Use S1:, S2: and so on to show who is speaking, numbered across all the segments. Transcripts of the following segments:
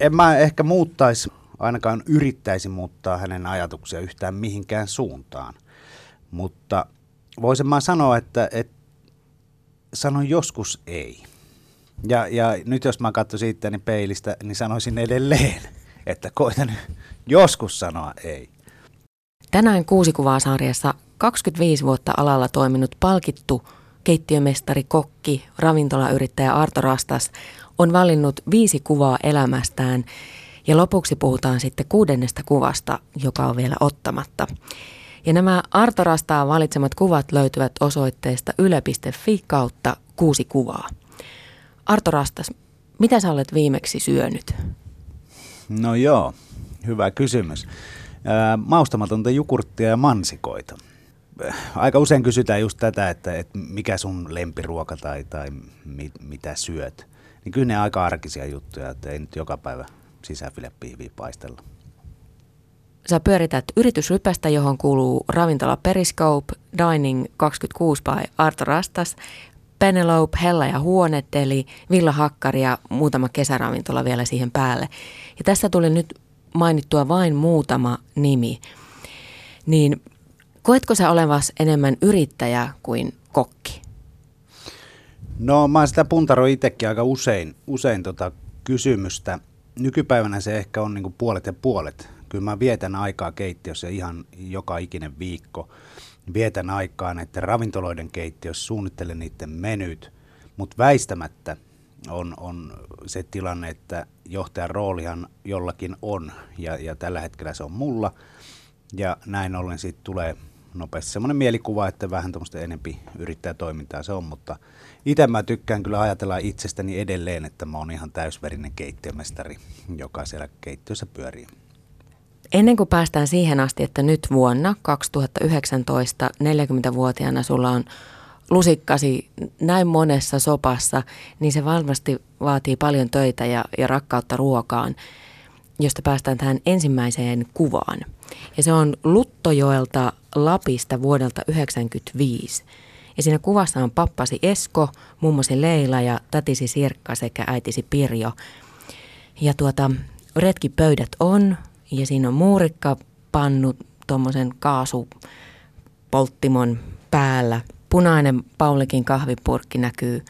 S1: en mä ehkä muuttaisi, ainakaan yrittäisi muuttaa hänen ajatuksia yhtään mihinkään suuntaan. Mutta voisin mä sanoa, että, että sanon joskus ei. Ja, ja nyt jos mä katsoisin itseäni peilistä, niin sanoisin edelleen, että koitan joskus sanoa ei.
S2: Tänään kuusi kuvaa sarjassa 25 vuotta alalla toiminut palkittu keittiömestari, kokki, ravintolayrittäjä Arto Rastas on valinnut viisi kuvaa elämästään ja lopuksi puhutaan sitten kuudennesta kuvasta, joka on vielä ottamatta. Ja nämä Arto Rastaa valitsemat kuvat löytyvät osoitteesta yle.fi kautta kuusi kuvaa. Arto Rastas, mitä sä olet viimeksi syönyt?
S1: No joo, hyvä kysymys. Maustamatonta jukurttia ja mansikoita. Aika usein kysytään just tätä, että, että mikä sun lempiruoka tai, tai mit, mitä syöt. Niin kyllä ne aika arkisia juttuja, että ei nyt joka päivä sisäfilepihviä paistella.
S2: Sä pyörität yritysrypästä, johon kuuluu ravintola Periscope, Dining 26 by Arto Rastas, Penelope, Hella ja Huoneteli, Villa Hakkari ja muutama kesäravintola vielä siihen päälle. Ja tässä tuli nyt mainittua vain muutama nimi. Niin koetko sä olevas enemmän yrittäjä kuin kokki?
S1: No mä sitä puntaroin itsekin aika usein, usein tota kysymystä. Nykypäivänä se ehkä on niinku puolet ja puolet. Kyllä mä vietän aikaa keittiössä ihan joka ikinen viikko. Vietän aikaa näiden ravintoloiden keittiössä, suunnittelen niiden menyt, mutta väistämättä on, on se tilanne, että johtajan roolihan jollakin on ja, ja tällä hetkellä se on mulla. Ja näin ollen siitä tulee nopeasti semmoinen mielikuva, että vähän tuommoista enempi yrittäjätoimintaa se on, mutta itse mä tykkään kyllä ajatella itsestäni edelleen, että mä oon ihan täysverinen keittiömestari, joka siellä keittiössä pyörii.
S2: Ennen kuin päästään siihen asti, että nyt vuonna 2019 40-vuotiaana sulla on lusikkasi näin monessa sopassa, niin se varmasti vaatii paljon töitä ja, ja rakkautta ruokaan, josta päästään tähän ensimmäiseen kuvaan. Ja se on Luttojoelta Lapista vuodelta 1995. Ja siinä kuvassa on pappasi Esko, mummosi Leila ja tätisi Sirkka sekä äitisi Pirjo. Ja tuota, retkipöydät on ja siinä on muurikka pannu tuommoisen kaasupolttimon päällä. Punainen Paulikin kahvipurkki näkyy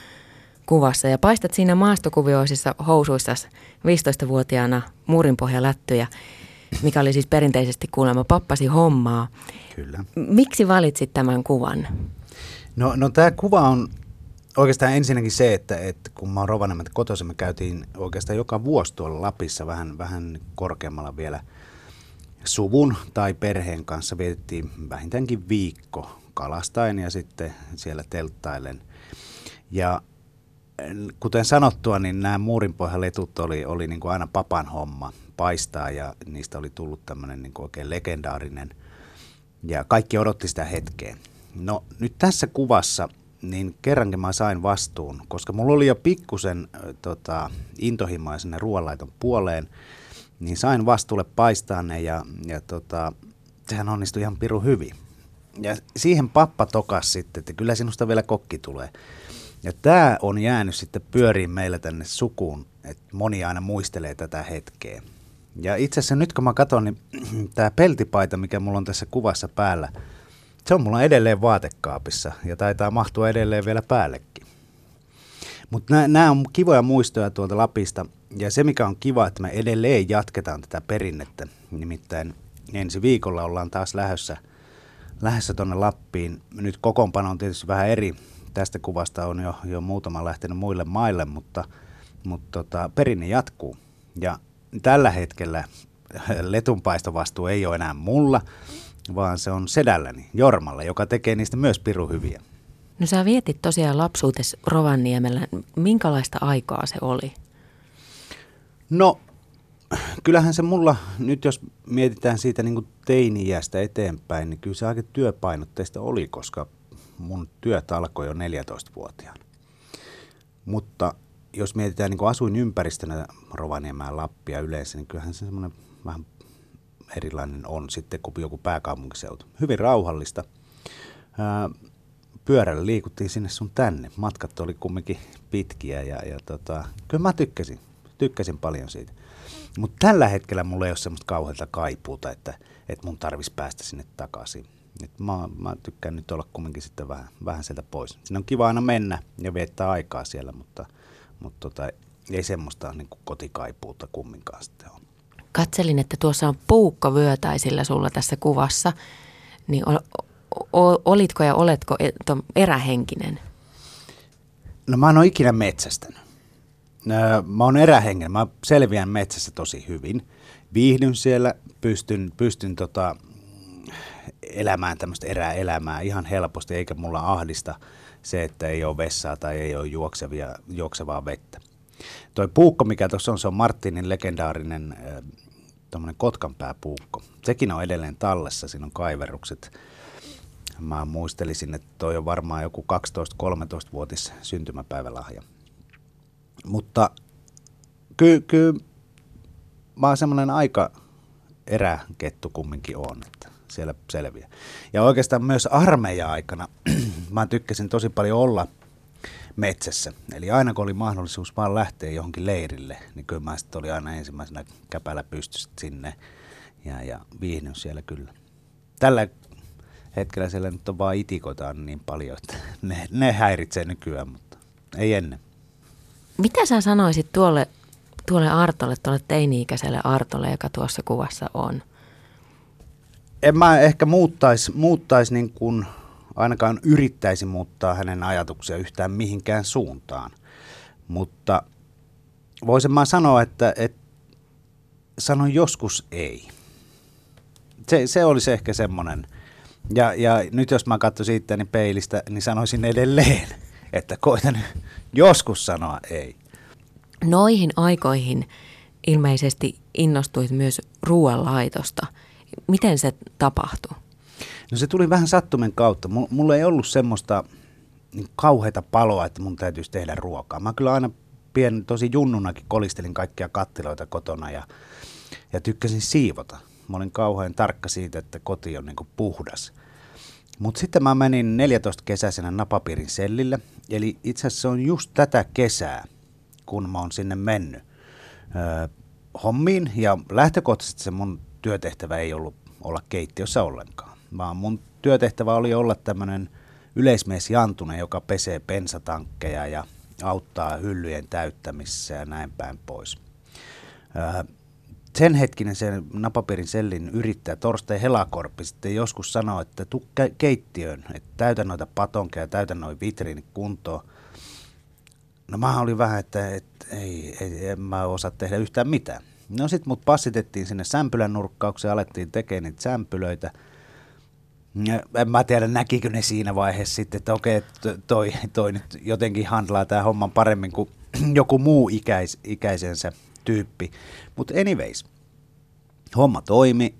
S2: kuvassa ja paistat siinä maastokuvioisissa housuissa 15-vuotiaana muurinpohjalättyjä, mikä oli siis perinteisesti kuulemma pappasi hommaa.
S1: Kyllä.
S2: Miksi valitsit tämän kuvan?
S1: No, no tämä kuva on oikeastaan ensinnäkin se, että, että kun mä oon Rovaniemeltä kotoisin, me käytiin oikeastaan joka vuosi tuolla Lapissa vähän, vähän korkeammalla vielä suvun tai perheen kanssa. Vietettiin vähintäänkin viikko kalastain ja sitten siellä telttailen. Ja kuten sanottua, niin nämä muurinpohjaletut oli, oli niin kuin aina papan homma paistaa ja niistä oli tullut tämmöinen niin kuin oikein legendaarinen. Ja kaikki odotti sitä hetkeä. No nyt tässä kuvassa niin kerrankin mä sain vastuun, koska mulla oli jo pikkusen tota, intohimoa ruoanlaiton puoleen, niin sain vastuulle paistaa ne ja, ja tota, sehän onnistui ihan piru hyvin. Ja siihen pappa tokas sitten, että kyllä sinusta vielä kokki tulee. Ja tämä on jäänyt sitten pyöriin meillä tänne sukuun, että moni aina muistelee tätä hetkeä. Ja itse asiassa nyt kun mä katson, niin tämä peltipaita, mikä mulla on tässä kuvassa päällä, se on mulla edelleen vaatekaapissa ja taitaa mahtua edelleen vielä päällekin. Mutta nämä on kivoja muistoja tuolta Lapista ja se mikä on kiva, että me edelleen jatketaan tätä perinnettä. Nimittäin ensi viikolla ollaan taas lähdössä, lähdössä tuonne Lappiin. Nyt kokoonpano on tietysti vähän eri. Tästä kuvasta on jo, jo muutama lähtenyt muille maille, mutta, mutta tota, perinne jatkuu. Ja tällä hetkellä letunpaistovastuu ei ole enää mulla, vaan se on sedälläni, Jormalla, joka tekee niistä myös piru hyviä.
S2: No sä vietit tosiaan lapsuutes Rovaniemellä. Minkälaista aikaa se oli?
S1: No, kyllähän se mulla, nyt jos mietitään siitä niin teini-iästä eteenpäin, niin kyllä se aika työpainotteista oli, koska mun työt alkoi jo 14-vuotiaana. Mutta jos mietitään niin asuinympäristönä Rovaniemää, Lappia yleensä, niin kyllähän se semmoinen vähän erilainen on sitten kuin joku pääkaupunkiseutu. Hyvin rauhallista. Pyörällä liikuttiin sinne sun tänne. Matkat oli kumminkin pitkiä ja, ja tota, kyllä mä tykkäsin. Tykkäsin paljon siitä. Mutta tällä hetkellä mulla ei ole semmoista kauheata kaipuuta, että, että mun tarvitsisi päästä sinne takaisin. Et mä, mä tykkään nyt olla kumminkin sitten vähän, vähän sieltä pois. Siinä on kiva aina mennä ja viettää aikaa siellä, mutta, mutta tota, ei semmoista niin kuin kotikaipuuta kumminkaan sitten ole.
S2: Katselin, että tuossa on puukko vyötäisillä sulla tässä kuvassa. Niin o, olitko ja oletko e, erähenkinen?
S1: No mä en ole ikinä metsästänyt. Mä oon erähengen, mä selviän metsässä tosi hyvin. Viihdyn siellä, pystyn, pystyn tota, elämään tämmöistä erää-elämää ihan helposti, eikä mulla ahdista se, että ei ole vessaa tai ei ole juoksevia, juoksevaa vettä. Toi puukko, mikä tuossa on, se on Martinin legendaarinen äh, kotkanpääpuukko. Sekin on edelleen tallessa, siinä on kaiverrukset. Mä muistelisin, että toi on varmaan joku 12-13-vuotis syntymäpäivälahja. Mutta kyllä ky, mä oon semmoinen aika eräkettu kumminkin on, että siellä selviää. Ja oikeastaan myös armeija-aikana mä tykkäsin tosi paljon olla metsässä. Eli aina kun oli mahdollisuus vaan lähteä johonkin leirille, niin kyllä mä sitten oli aina ensimmäisenä käpällä pystystä sinne ja, ja viihdyn siellä kyllä. Tällä hetkellä siellä nyt on vaan itikoita niin paljon, että ne, ne häiritsee nykyään, mutta ei ennen.
S2: Mitä sä sanoisit tuolle, tuolle Artolle, tuolle teini-ikäiselle Artolle, joka tuossa kuvassa on?
S1: En mä ehkä muuttaisi muuttais niin kuin, ainakaan yrittäisi muuttaa hänen ajatuksia yhtään mihinkään suuntaan. Mutta voisin mä sanoa, että, että sanon joskus ei. Se, se olisi ehkä semmoinen. Ja, ja nyt jos mä katsoisin itseäni peilistä, niin sanoisin edelleen, että koitan joskus sanoa ei.
S2: Noihin aikoihin ilmeisesti innostuit myös ruoanlaitosta. Miten se tapahtui?
S1: No se tuli vähän sattumen kautta. Mulla ei ollut semmoista niin kauheita paloa, että mun täytyisi tehdä ruokaa. Mä kyllä aina pien, tosi junnunakin kolistelin kaikkia kattiloita kotona ja, ja tykkäsin siivota. Mä olin kauhean tarkka siitä, että koti on niin puhdas. Mutta sitten mä menin 14 kesäisenä napapiirin sellille. Eli itse asiassa on just tätä kesää, kun mä oon sinne mennyt öö, hommiin. Ja lähtökohtaisesti se mun työtehtävä ei ollut olla keittiössä ollenkaan. Vaan mun työtehtävä oli olla tämmöinen yleismies Jantunen, joka pesee pensatankkeja ja auttaa hyllyjen täyttämisessä ja näin päin pois. Öö, sen hetkinen se napapiirin sellin yrittäjä Torsten Helakorpi sitten joskus sanoi, että tuu keittiöön, että täytä noita patonkeja, täytä noin vitriinit kuntoon. No mä olin vähän, että, että ei, ei, en mä osaa tehdä yhtään mitään. No sit mut passitettiin sinne sämpylän nurkkaukseen, alettiin tekemään niitä sämpylöitä. En mä tiedä, näkikö ne siinä vaiheessa sitten, että okei, toi, toi nyt jotenkin handlaa tämä homman paremmin kuin joku muu ikäis, ikäisensä tyyppi. Mutta anyways, homma toimi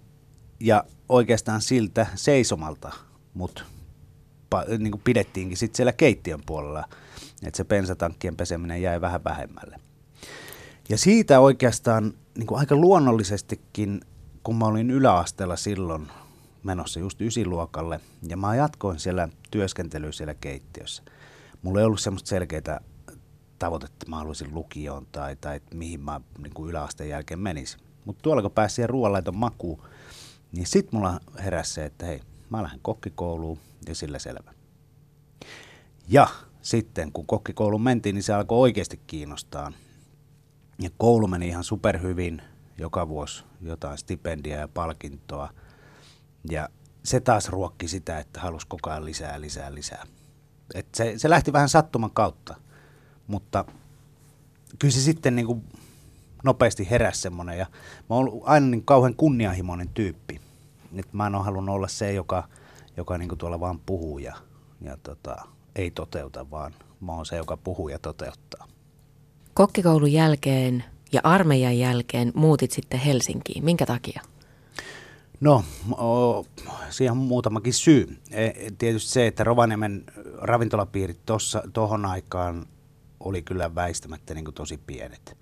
S1: ja oikeastaan siltä seisomalta mut niin kuin pidettiinkin sitten siellä keittiön puolella, että se pensatankkien peseminen jäi vähän vähemmälle. Ja siitä oikeastaan niin kuin aika luonnollisestikin, kun mä olin yläasteella silloin menossa just ysiluokalle, ja mä jatkoin siellä työskentelyä siellä keittiössä. Mulla ei ollut semmoista selkeää tavoitetta, mä haluaisin lukioon tai, tai mihin mä niin kuin yläasteen jälkeen menisin. Mutta tuolla kun pääsi siihen ruoanlaiton makuun, niin sit mulla heräsi se, että hei, mä lähden kokkikouluun ja sillä selvä. Ja sitten kun kokkikouluun mentiin, niin se alkoi oikeasti kiinnostaa. Ja koulu meni ihan superhyvin, joka vuosi jotain stipendia ja palkintoa. Ja se taas ruokki sitä, että halusi koko ajan lisää, lisää, lisää. Et se, se lähti vähän sattuman kautta, mutta kyllä se sitten niin kuin nopeasti heräsi semmoinen. Ja mä oon ollut aina niin kauhean kunnianhimoinen tyyppi. Et mä en ole halunnut olla se, joka, joka niin kuin tuolla vaan puhuu ja, ja tota, ei toteuta, vaan mä oon se, joka puhuu ja toteuttaa.
S2: Kokkikoulun jälkeen ja armeijan jälkeen muutit sitten Helsinkiin. Minkä takia?
S1: No, o, siihen on muutamakin syy. E, tietysti se, että Rovaniemen ravintolapiirit tuohon aikaan oli kyllä väistämättä niin tosi pienet.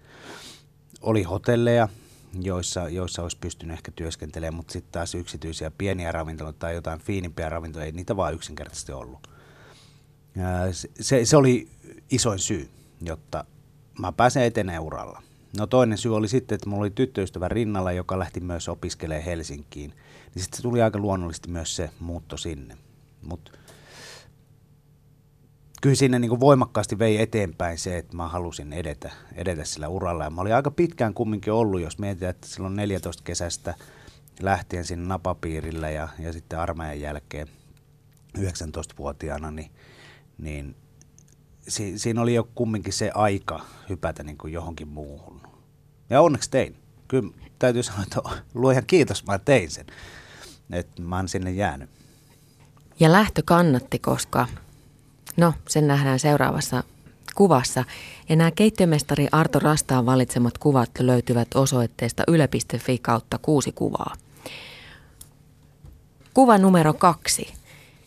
S1: Oli hotelleja, joissa, joissa olisi pystynyt ehkä työskentelemään, mutta sitten taas yksityisiä pieniä ravintoloita tai jotain fiinimpiä ravintoloita, ei niitä vaan yksinkertaisesti ollut. Se, se oli isoin syy, jotta mä pääsen eteneen uralla. No toinen syy oli sitten, että mulla oli tyttöystävä rinnalla, joka lähti myös opiskelemaan Helsinkiin. Niin sitten tuli aika luonnollisesti myös se muutto sinne. Mutta kyllä sinne niin voimakkaasti vei eteenpäin se, että mä halusin edetä, edetä sillä uralla. Ja mä olin aika pitkään kumminkin ollut, jos mietitään, että silloin 14 kesästä lähtien sinne napapiirillä ja, ja sitten armeijan jälkeen 19-vuotiaana, niin, niin si, siinä oli jo kumminkin se aika hypätä niin kuin johonkin muuhun. Ja onneksi tein. Kyllä täytyy sanoa, että luojan kiitos, mä tein sen. Että mä oon sinne jäänyt.
S2: Ja lähtö kannatti, koska No, sen nähdään seuraavassa kuvassa. Ja nämä keittiömestari Arto Rastaan valitsemat kuvat löytyvät osoitteesta yle.fi kautta kuusi kuvaa. Kuva numero kaksi.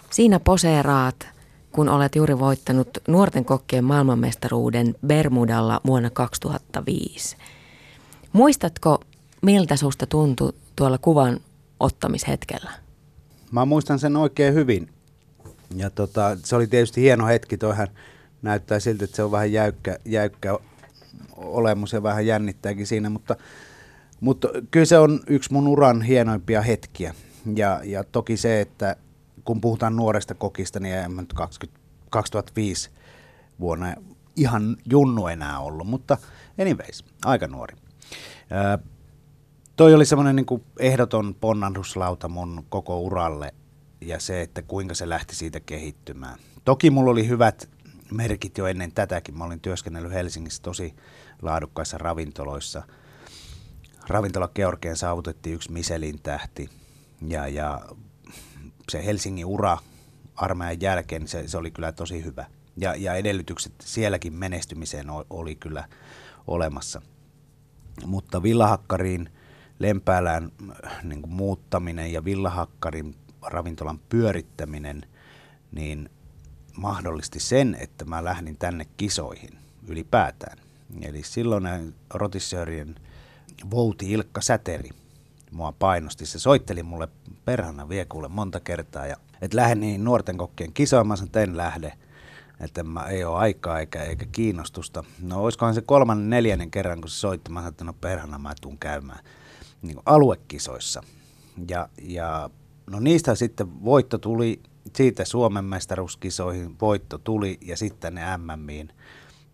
S2: Siinä poseeraat, kun olet juuri voittanut nuorten kokkien maailmanmestaruuden Bermudalla vuonna 2005. Muistatko, miltä susta tuntui tuolla kuvan ottamishetkellä?
S1: Mä muistan sen oikein hyvin. Ja tota, se oli tietysti hieno hetki, toihan näyttää siltä, että se on vähän jäykkä, jäykkä olemus ja vähän jännittääkin siinä, mutta, mutta kyllä se on yksi mun uran hienoimpia hetkiä. Ja, ja toki se, että kun puhutaan nuoresta kokista, niin en mä nyt 20, 2005 vuonna ihan junnu enää ollut, mutta anyways, aika nuori. Ää, toi oli semmoinen niin ehdoton ponnahduslauta mun koko uralle ja se, että kuinka se lähti siitä kehittymään. Toki mulla oli hyvät merkit jo ennen tätäkin. Mä olin työskennellyt Helsingissä tosi laadukkaissa ravintoloissa. Ravintola Georgien saavutettiin yksi Michelin tähti ja, ja se Helsingin ura armeijan jälkeen, se, se oli kyllä tosi hyvä. Ja, ja edellytykset sielläkin menestymiseen oli kyllä olemassa. Mutta Villahakkariin, Lempäälään niin muuttaminen ja Villahakkarin ravintolan pyörittäminen, niin mahdollisti sen, että mä lähdin tänne kisoihin ylipäätään. Eli silloin rotissöörien vouti Ilkka Säteri mua painosti. Se soitteli mulle perhana viekuulle monta kertaa, ja että lähden niin nuorten kokkien kisoihin, mä sanoin, että en lähde, että mä ei ole aikaa eikä, eikä kiinnostusta. No olisikohan se kolmannen, neljännen kerran, kun se soitti, mä sanoin, että no perhana mä tuun käymään niin aluekisoissa. Ja, ja No niistä sitten voitto tuli, siitä Suomen mestaruuskisoihin voitto tuli ja sitten ne MMiin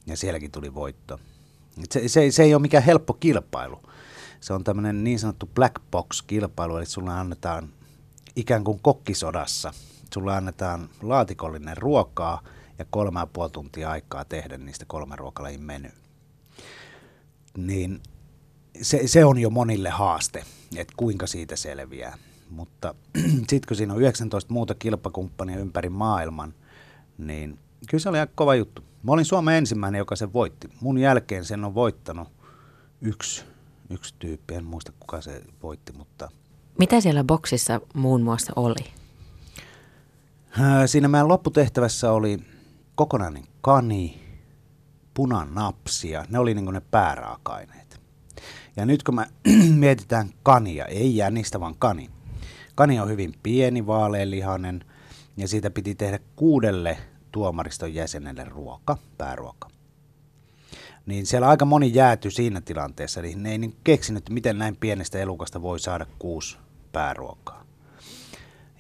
S1: ja sielläkin tuli voitto. Se, se, se ei ole mikään helppo kilpailu. Se on tämmöinen niin sanottu black box kilpailu, eli sulle annetaan ikään kuin kokkisodassa. Sulle annetaan laatikollinen ruokaa ja kolme ja puoli tuntia aikaa tehdä niistä kolme ruokalajin meny. Niin se, se on jo monille haaste, että kuinka siitä selviää mutta sitten kun siinä on 19 muuta kilpakumppania ympäri maailman, niin kyllä se oli aika kova juttu. Mä olin Suomen ensimmäinen, joka sen voitti. Mun jälkeen sen on voittanut yksi, yksi tyyppi, en muista kuka se voitti, mutta...
S2: Mitä siellä boksissa muun muassa oli?
S1: Siinä meidän lopputehtävässä oli kokonainen kani, punanapsia, ne oli niin ne pääraaka-aineet. Ja nyt kun me mietitään kania, ei jänistä, vaan kani, Kani on hyvin pieni, vaaleanlihainen ja siitä piti tehdä kuudelle tuomariston jäsenelle ruoka, pääruoka. Niin siellä aika moni jääty siinä tilanteessa, niin ne ei niin keksinyt, miten näin pienestä elukasta voi saada kuusi pääruokaa.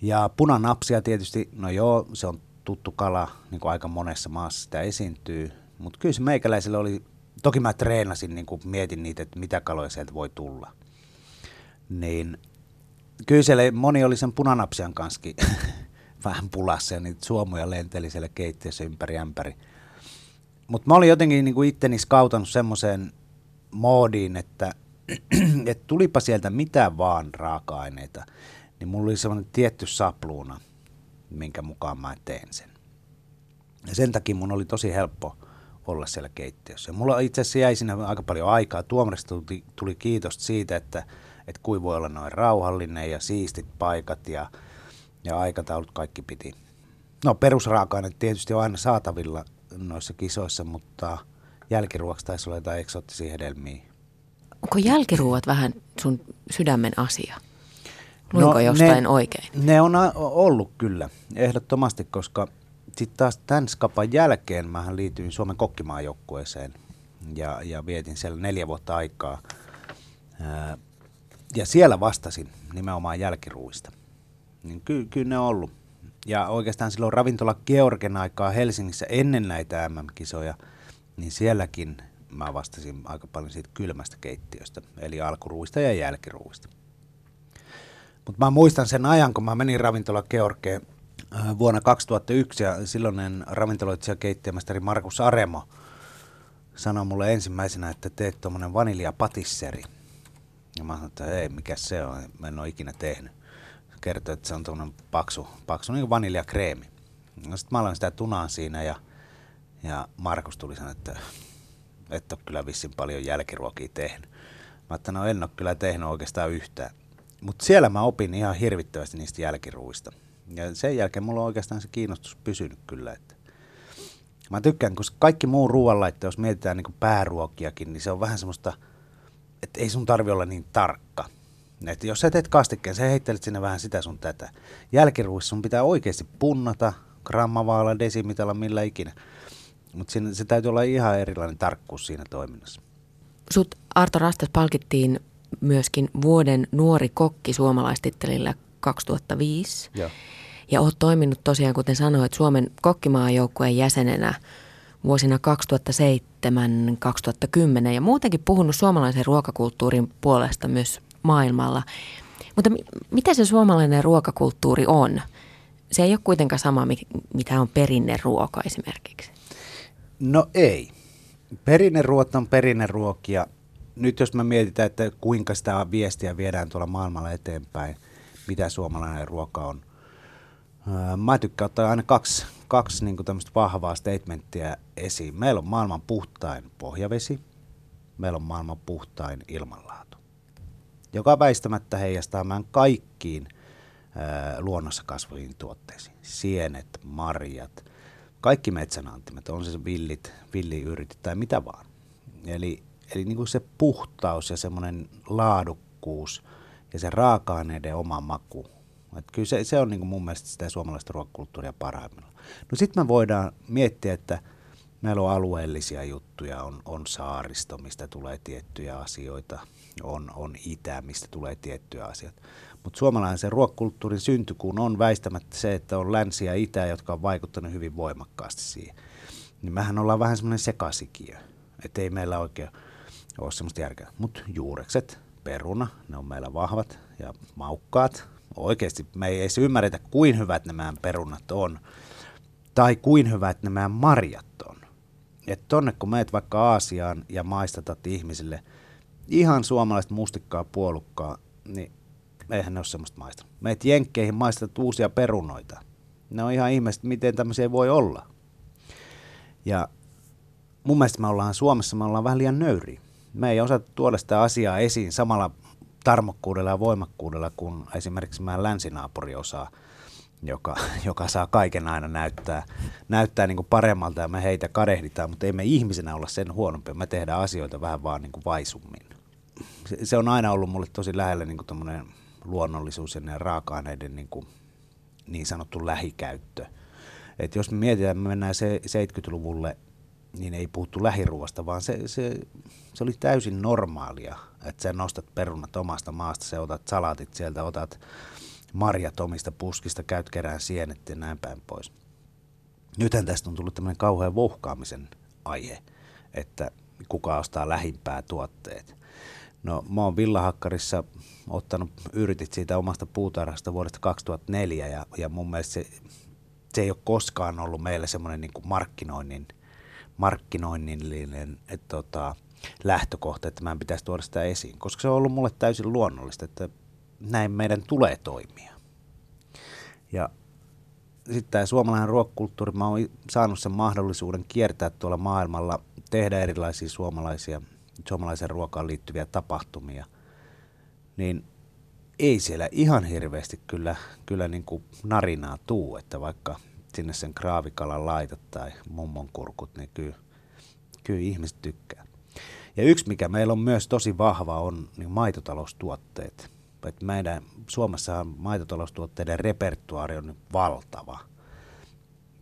S1: Ja punanapsia tietysti, no joo, se on tuttu kala, niin kuin aika monessa maassa sitä esiintyy, mutta kyllä se meikäläisellä oli, toki mä treenasin, niin kuin mietin niitä, että mitä kaloja sieltä voi tulla. Niin kyllä siellä moni oli sen punanapsian kanssa vähän pulassa ja niitä suomuja lenteli siellä keittiössä ympäri ämpäri. Mutta mä olin jotenkin niin kuin itteni skautannut semmoiseen moodiin, että, että tulipa sieltä mitä vaan raaka-aineita, niin mulla oli semmoinen tietty sapluuna, minkä mukaan mä teen sen. Ja sen takia mun oli tosi helppo olla siellä keittiössä. Mulla itse asiassa jäi siinä aika paljon aikaa. Tuomarista tuli, tuli kiitos siitä, että – että kuin voi olla noin rauhallinen ja siistit paikat ja, ja aikataulut kaikki piti. No perusraaka tietysti on aina saatavilla noissa kisoissa, mutta jälkiruoksi taisi olla jotain eksoottisia hedelmiä.
S2: Onko jälkiruuat vähän sun sydämen asia? Luinko no, jostain
S1: ne,
S2: oikein?
S1: Ne on ollut kyllä, ehdottomasti, koska sitten taas tämän skapan jälkeen mä liityin Suomen kokkimaajoukkueeseen ja, ja vietin siellä neljä vuotta aikaa. Ää, ja siellä vastasin nimenomaan jälkiruuista. Niin ky, kyllä ne on ollut. Ja oikeastaan silloin ravintola Georgen aikaa Helsingissä ennen näitä MM-kisoja, niin sielläkin mä vastasin aika paljon siitä kylmästä keittiöstä, eli alkuruuista ja jälkiruuista. Mutta mä muistan sen ajan, kun mä menin ravintola Georgeen äh, vuonna 2001 ja silloinen ravintoloitsija keittiömästeri Markus Aremo sanoi mulle ensimmäisenä, että teet tuommoinen vaniljapatisseri. Ja mä sanoin, että ei, mikä se on, mä en ole ikinä tehnyt. Kertoi, että se on tuommoinen paksu, paksu niin kuin vaniljakreemi. No sitten mä aloin sitä tunaa siinä ja, ja Markus tuli sanoa, että et ole kyllä vissin paljon jälkiruokia tehnyt. Mä että no en ole kyllä tehnyt oikeastaan yhtään. Mutta siellä mä opin ihan hirvittävästi niistä jälkiruista. Ja sen jälkeen mulla on oikeastaan se kiinnostus pysynyt kyllä. Että mä tykkään, koska kaikki muu ruoanlaitto, jos mietitään niin pääruokiakin, niin se on vähän semmoista, että ei sun tarvi olla niin tarkka. Että jos sä teet kastikkeen, sä heittelet sinne vähän sitä sun tätä. Jälkiruissa sun pitää oikeasti punnata, grammavaalla, desimitalla, millä ikinä. Mutta se täytyy olla ihan erilainen tarkkuus siinä toiminnassa.
S2: Sut Arto Rastas palkittiin myöskin vuoden nuori kokki suomalaistittelillä 2005.
S1: Joo.
S2: Ja olet toiminut tosiaan, kuten sanoit, Suomen kokkimaajoukkueen jäsenenä vuosina 2007-2010 ja muutenkin puhunut suomalaisen ruokakulttuurin puolesta myös maailmalla. Mutta mitä se suomalainen ruokakulttuuri on? Se ei ole kuitenkaan sama, mitä on perinneruoka esimerkiksi.
S1: No ei. Perinneruot on perinneruokia. Nyt jos me mietitään, että kuinka sitä viestiä viedään tuolla maailmalla eteenpäin, mitä suomalainen ruoka on. Mä tykkään ottaa aina kaksi, kaksi niin tämmöistä vahvaa statementtia esiin. Meillä on maailman puhtain pohjavesi, meillä on maailman puhtain ilmanlaatu, joka väistämättä heijastaa meidän kaikkiin luonnossa kasvaviin tuotteisiin. Sienet, marjat, kaikki metsänantimet, on se villit, villiyritit tai mitä vaan. Eli, eli niin kuin se puhtaus ja semmoinen laadukkuus ja se raaka-aineiden oma maku. Et kyllä se, se on niin kuin mun mielestä sitä suomalaista ruokakulttuuria parhaimmillaan. No sitten me voidaan miettiä, että meillä on alueellisia juttuja, on, on saaristo, mistä tulee tiettyjä asioita, on, on itä, mistä tulee tiettyjä asioita. Mutta suomalaisen ruokakulttuurin syntykuun on väistämättä se, että on länsi ja itä, jotka on vaikuttanut hyvin voimakkaasti siihen. Niin mehän ollaan vähän semmoinen sekasikiö, että ei meillä oikein ole semmoista järkeä. Mutta juurekset, peruna, ne on meillä vahvat ja maukkaat. Oikeasti me ei edes ymmärretä, kuin hyvät nämä perunat on tai kuin hyvät nämä marjat on. Että tonne kun meet vaikka Aasiaan ja maistatat ihmisille ihan suomalaista mustikkaa puolukkaa, niin eihän ne ole semmoista maistanut. Meet jenkkeihin maistat uusia perunoita. Ne on ihan ihmeistä, miten tämmöisiä voi olla. Ja mun mielestä me ollaan Suomessa, me ollaan vähän liian nöyriä. Me ei osata tuoda sitä asiaa esiin samalla tarmokkuudella ja voimakkuudella kuin esimerkiksi meidän länsinaapuri osaa, joka, joka saa kaiken aina näyttää, näyttää niin kuin paremmalta ja me heitä kadehditaan, mutta ei me ihmisenä olla sen huonompia. Me tehdään asioita vähän vaan niin kuin vaisummin. Se, se on aina ollut mulle tosi lähellä niin kuin luonnollisuus ja ne raaka-aineiden niin, kuin, niin sanottu lähikäyttö. Et jos me mietitään, me mennään se 70-luvulle, niin ei puhuttu lähiruoasta, vaan se, se, se oli täysin normaalia, että sä nostat perunat omasta maasta, sä otat salatit sieltä, otat marjat omista puskista, käyt kerään sienet ja näin päin pois. Nythän tästä on tullut tämmöinen kauhean vohkaamisen aihe, että kuka ostaa lähimpää tuotteet. No mä oon Villahakkarissa ottanut yritit siitä omasta puutarhasta vuodesta 2004 ja, ja mun mielestä se, se ei ole koskaan ollut meille semmoinen niin markkinoinnin, markkinoinnillinen et, tota, lähtökohta, että mä pitäisi tuoda sitä esiin, koska se on ollut mulle täysin luonnollista, että näin meidän tulee toimia. Ja sitten tämä suomalainen ruokkulttuuri, mä oon saanut sen mahdollisuuden kiertää tuolla maailmalla, tehdä erilaisia suomalaisia suomalaisen ruokaan liittyviä tapahtumia, niin ei siellä ihan hirveästi kyllä, kyllä niin kuin narinaa tuu, että vaikka sinne sen kraavikalan laitat tai mummon kurkut, niin kyllä, kyllä ihmiset tykkää. Ja yksi, mikä meillä on myös tosi vahva, on niin maitotaloustuotteet. Et meidän Suomessahan maitotaloustuotteiden repertuaari on valtava.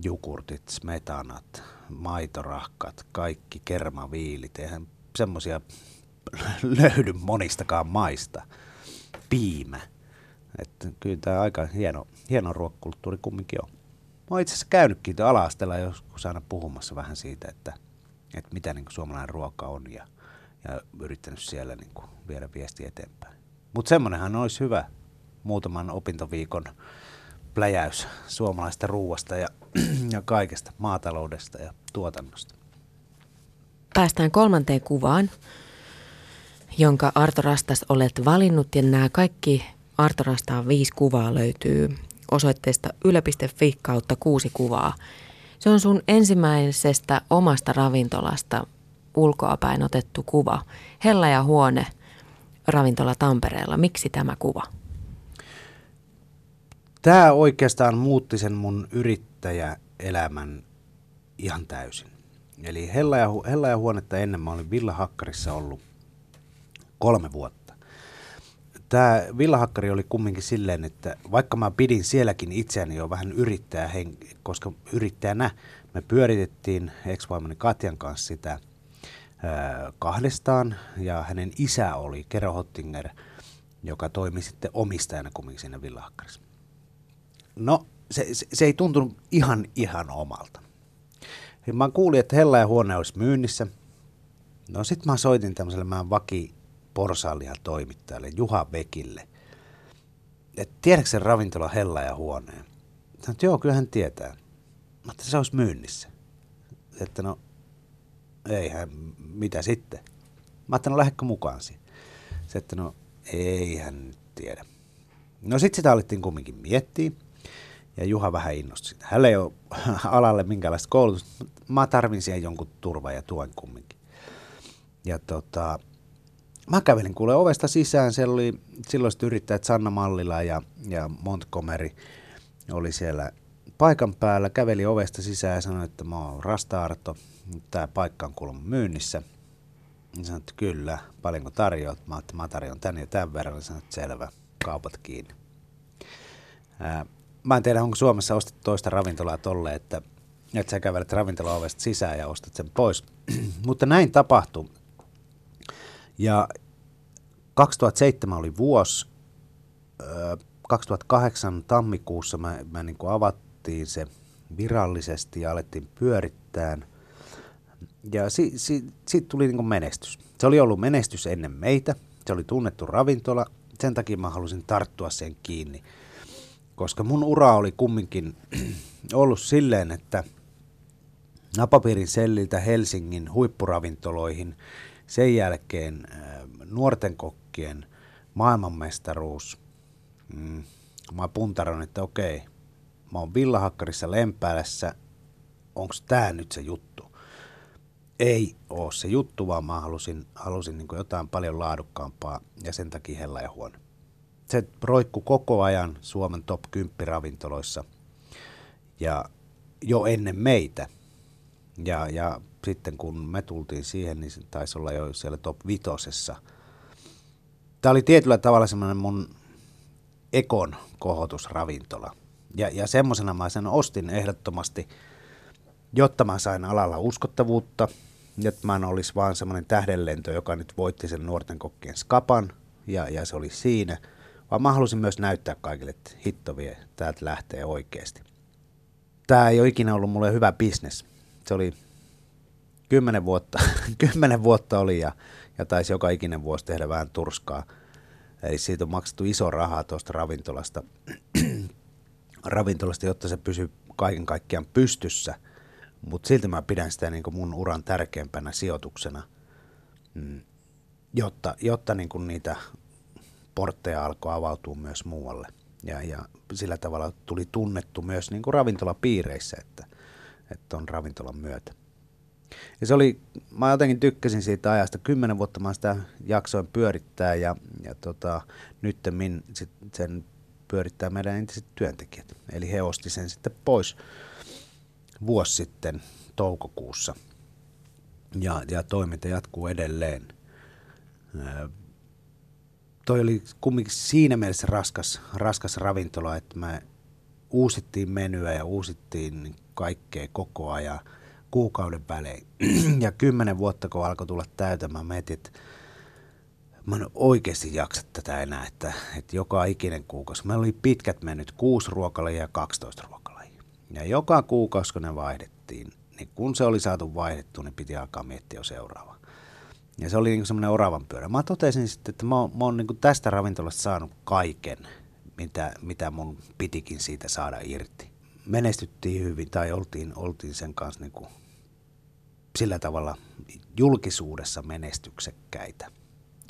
S1: Jukurtit, smetanat, maitorahkat, kaikki kermaviilit, eihän semmoisia löydy monistakaan maista. Piimä. Että kyllä tämä aika hieno, hieno ruokakulttuuri kumminkin on. Mä itse asiassa käynytkin ala joskus aina puhumassa vähän siitä, että, että mitä niin suomalainen ruoka on ja, ja yrittänyt siellä niin kuin viedä viesti eteenpäin. Mutta semmoinenhan olisi hyvä muutaman opintoviikon pläjäys suomalaista ruuasta ja, ja kaikesta, maataloudesta ja tuotannosta.
S2: Päästään kolmanteen kuvaan, jonka Arto Rastas olet valinnut ja nämä kaikki Arto Rastaan viisi kuvaa löytyy osoitteesta yle.fi kautta kuusi kuvaa. Se on sun ensimmäisestä omasta ravintolasta ulkoapäin otettu kuva. Hella ja huone ravintola Tampereella. Miksi tämä kuva?
S1: Tämä oikeastaan muutti sen mun yrittäjäelämän ihan täysin. Eli Hella ja, Hella ja huonetta ennen mä olin Villa Hakkarissa ollut kolme vuotta. Tämä Villahakkari oli kumminkin silleen, että vaikka mä pidin sielläkin itseäni jo vähän yrittäjä, koska yrittäjänä me pyöritettiin ex Katjan kanssa sitä kahdestaan ja hänen isä oli Kero Hottinger, joka toimi sitten omistajana kumminkin siinä Villahakkarissa. No, se, se, se ei tuntunut ihan ihan omalta. Ja mä kuulin, että Hella ja huone olisi myynnissä. No sit mä soitin tämmöiselle mä vaki porsaalihan toimittajalle Juha Vekille. että tiedätkö sen ravintola Hella ja huoneen? Sanoin, että joo, kyllä hän tietää. Mutta se olisi myynnissä. Että no, eihän, mitä sitten? Mä ajattelin, no lähdekö mukaan siihen? Se, että no, ei hän tiedä. No sitten sitä alettiin kumminkin miettiä. Ja Juha vähän innostui sitä. Hänellä ei ole alalle minkäänlaista koulutusta. Mä tarvin siihen jonkun turva ja tuen kumminkin. Ja tota, mä kävelin kuule ovesta sisään. Siellä oli silloiset yrittäjät Sanna Mallila ja, ja Montgomery oli siellä paikan päällä. Käveli ovesta sisään ja sanoi, että mä oon Rasta-Arto. Tämä paikka on kuulemma myynnissä. Ja sanoin, että kyllä, paljonko tarjoat? Mä että mä tarjoan tän ja tämän verran. Ja sanoin, että selvä, kaupat kiinni. Ää, mä en tiedä, onko Suomessa ostettu toista ravintolaa tolle, että, että sä kävelet ravintolaovesta sisään ja ostat sen pois. Mutta näin tapahtui. Ja 2007 oli vuosi. 2008 tammikuussa mä, mä niin avattiin se virallisesti ja alettiin pyörittää. Ja si, si, siitä tuli niin menestys. Se oli ollut menestys ennen meitä. Se oli tunnettu ravintola. Sen takia mä halusin tarttua sen kiinni koska mun ura oli kumminkin ollut silleen, että napapiirin selliltä Helsingin huippuravintoloihin, sen jälkeen äh, nuorten kokkien maailmanmestaruus. Mm, mä puntaron, että okei, mä oon Villahakkarissa Lempäälässä, onko tää nyt se juttu? Ei oo se juttu, vaan mä halusin, halusin niin jotain paljon laadukkaampaa ja sen takia hella ja huono se roikku koko ajan Suomen top 10 ravintoloissa ja jo ennen meitä. Ja, ja sitten kun me tultiin siihen, niin se taisi olla jo siellä top vitosessa. Tämä oli tietyllä tavalla semmoinen mun ekon kohotusravintola. Ja, ja semmoisena mä sen ostin ehdottomasti, jotta mä sain alalla uskottavuutta, jotta mä en olisi vaan semmoinen tähdenlento, joka nyt voitti sen nuorten kokkien skapan, ja, ja se oli siinä – vaan mä halusin myös näyttää kaikille, että hitto vie, täältä lähtee oikeasti. Tämä ei ole ikinä ollut mulle hyvä bisnes. Se oli kymmenen vuotta, kymmenen vuotta oli ja, ja taisi joka ikinen vuosi tehdä vähän turskaa. Eli siitä on maksettu iso rahaa tuosta ravintolasta, ravintolasta, jotta se pysyy kaiken kaikkiaan pystyssä. Mutta silti mä pidän sitä niin mun uran tärkeimpänä sijoituksena, mm, jotta, jotta niin niitä portteja alkoi avautua myös muualle. Ja, ja sillä tavalla tuli tunnettu myös niin kuin ravintolapiireissä, että, että on ravintolan myötä. Ja se oli, mä jotenkin tykkäsin siitä ajasta. Kymmenen vuotta mä sitä jaksoin pyörittää ja, ja tota, nyt sit sen pyörittää meidän entiset työntekijät. Eli he osti sen sitten pois vuosi sitten toukokuussa. Ja, ja toiminta jatkuu edelleen toi oli kumminkin siinä mielessä raskas, raskas ravintola, että me uusittiin menyä ja uusittiin kaikkea koko ajan. kuukauden välein. ja kymmenen vuotta, kun alkoi tulla täytämään, mietin, että mä en oikeasti jaksa tätä enää, että, että joka ikinen kuukausi. Meillä oli pitkät mennyt, kuusi ruokalajia ja 12 ruokalajia. Ja joka kuukausi, kun ne vaihdettiin, niin kun se oli saatu vaihdettua, niin piti alkaa miettiä jo seuraava. Ja se oli niin semmoinen oravan pyörä. Mä totesin sitten, että mä oon, mä oon niin tästä ravintolasta saanut kaiken, mitä, mitä mun pitikin siitä saada irti. Menestyttiin hyvin tai oltiin, oltiin sen kanssa niin kuin sillä tavalla julkisuudessa menestyksekkäitä,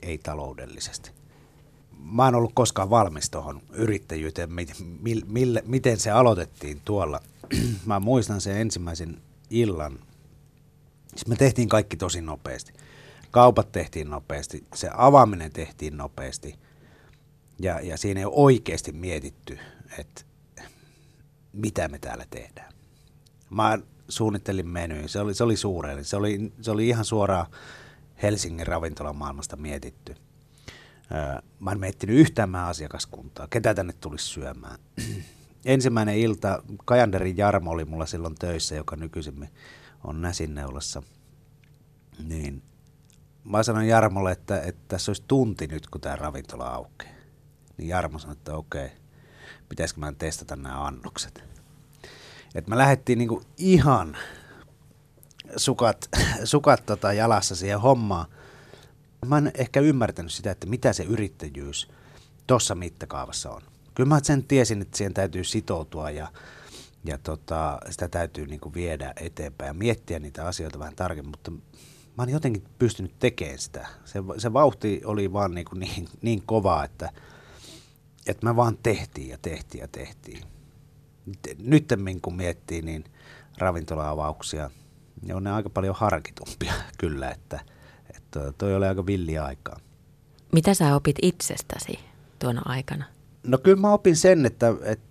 S1: ei taloudellisesti. Mä en ollut koskaan valmis tuohon yrittäjyyteen, mi, mille, miten se aloitettiin tuolla. Mä muistan sen ensimmäisen illan. Siis me tehtiin kaikki tosi nopeasti. Kaupat tehtiin nopeasti, se avaaminen tehtiin nopeasti ja, ja siinä ei ole oikeasti mietitty, että mitä me täällä tehdään. Mä suunnittelin menyyn, se oli, se oli suureen, se oli, se oli ihan suoraan Helsingin ravintolamaailmasta mietitty. Mä en miettinyt yhtään mä asiakaskuntaa, ketä tänne tulisi syömään. Ensimmäinen ilta, Kajanderin Jarmo oli mulla silloin töissä, joka nykyisin on Näsinneulassa. Niin mä sanoin Jarmolle, että, että tässä olisi tunti nyt, kun tämä ravintola aukeaa. Niin Jarmo sanoi, että okei, pitäisikö mä testata nämä annokset. Et me lähdettiin niinku ihan sukat, sukat tota jalassa siihen hommaan. Mä en ehkä ymmärtänyt sitä, että mitä se yrittäjyys tuossa mittakaavassa on. Kyllä mä sen tiesin, että siihen täytyy sitoutua ja, ja tota, sitä täytyy niinku viedä eteenpäin ja miettiä niitä asioita vähän tarkemmin, mutta mä oon jotenkin pystynyt tekemään sitä. Se, se vauhti oli vaan niin, kuin niin, niin kovaa, että, että me vaan tehtiin ja tehtiin ja tehtiin. Nyt kun miettii, niin ravintola-avauksia, ne on ne aika paljon harkitumpia kyllä, että, että toi oli aika villi aikaa.
S2: Mitä sä opit itsestäsi tuona aikana?
S1: No kyllä mä opin sen, että, että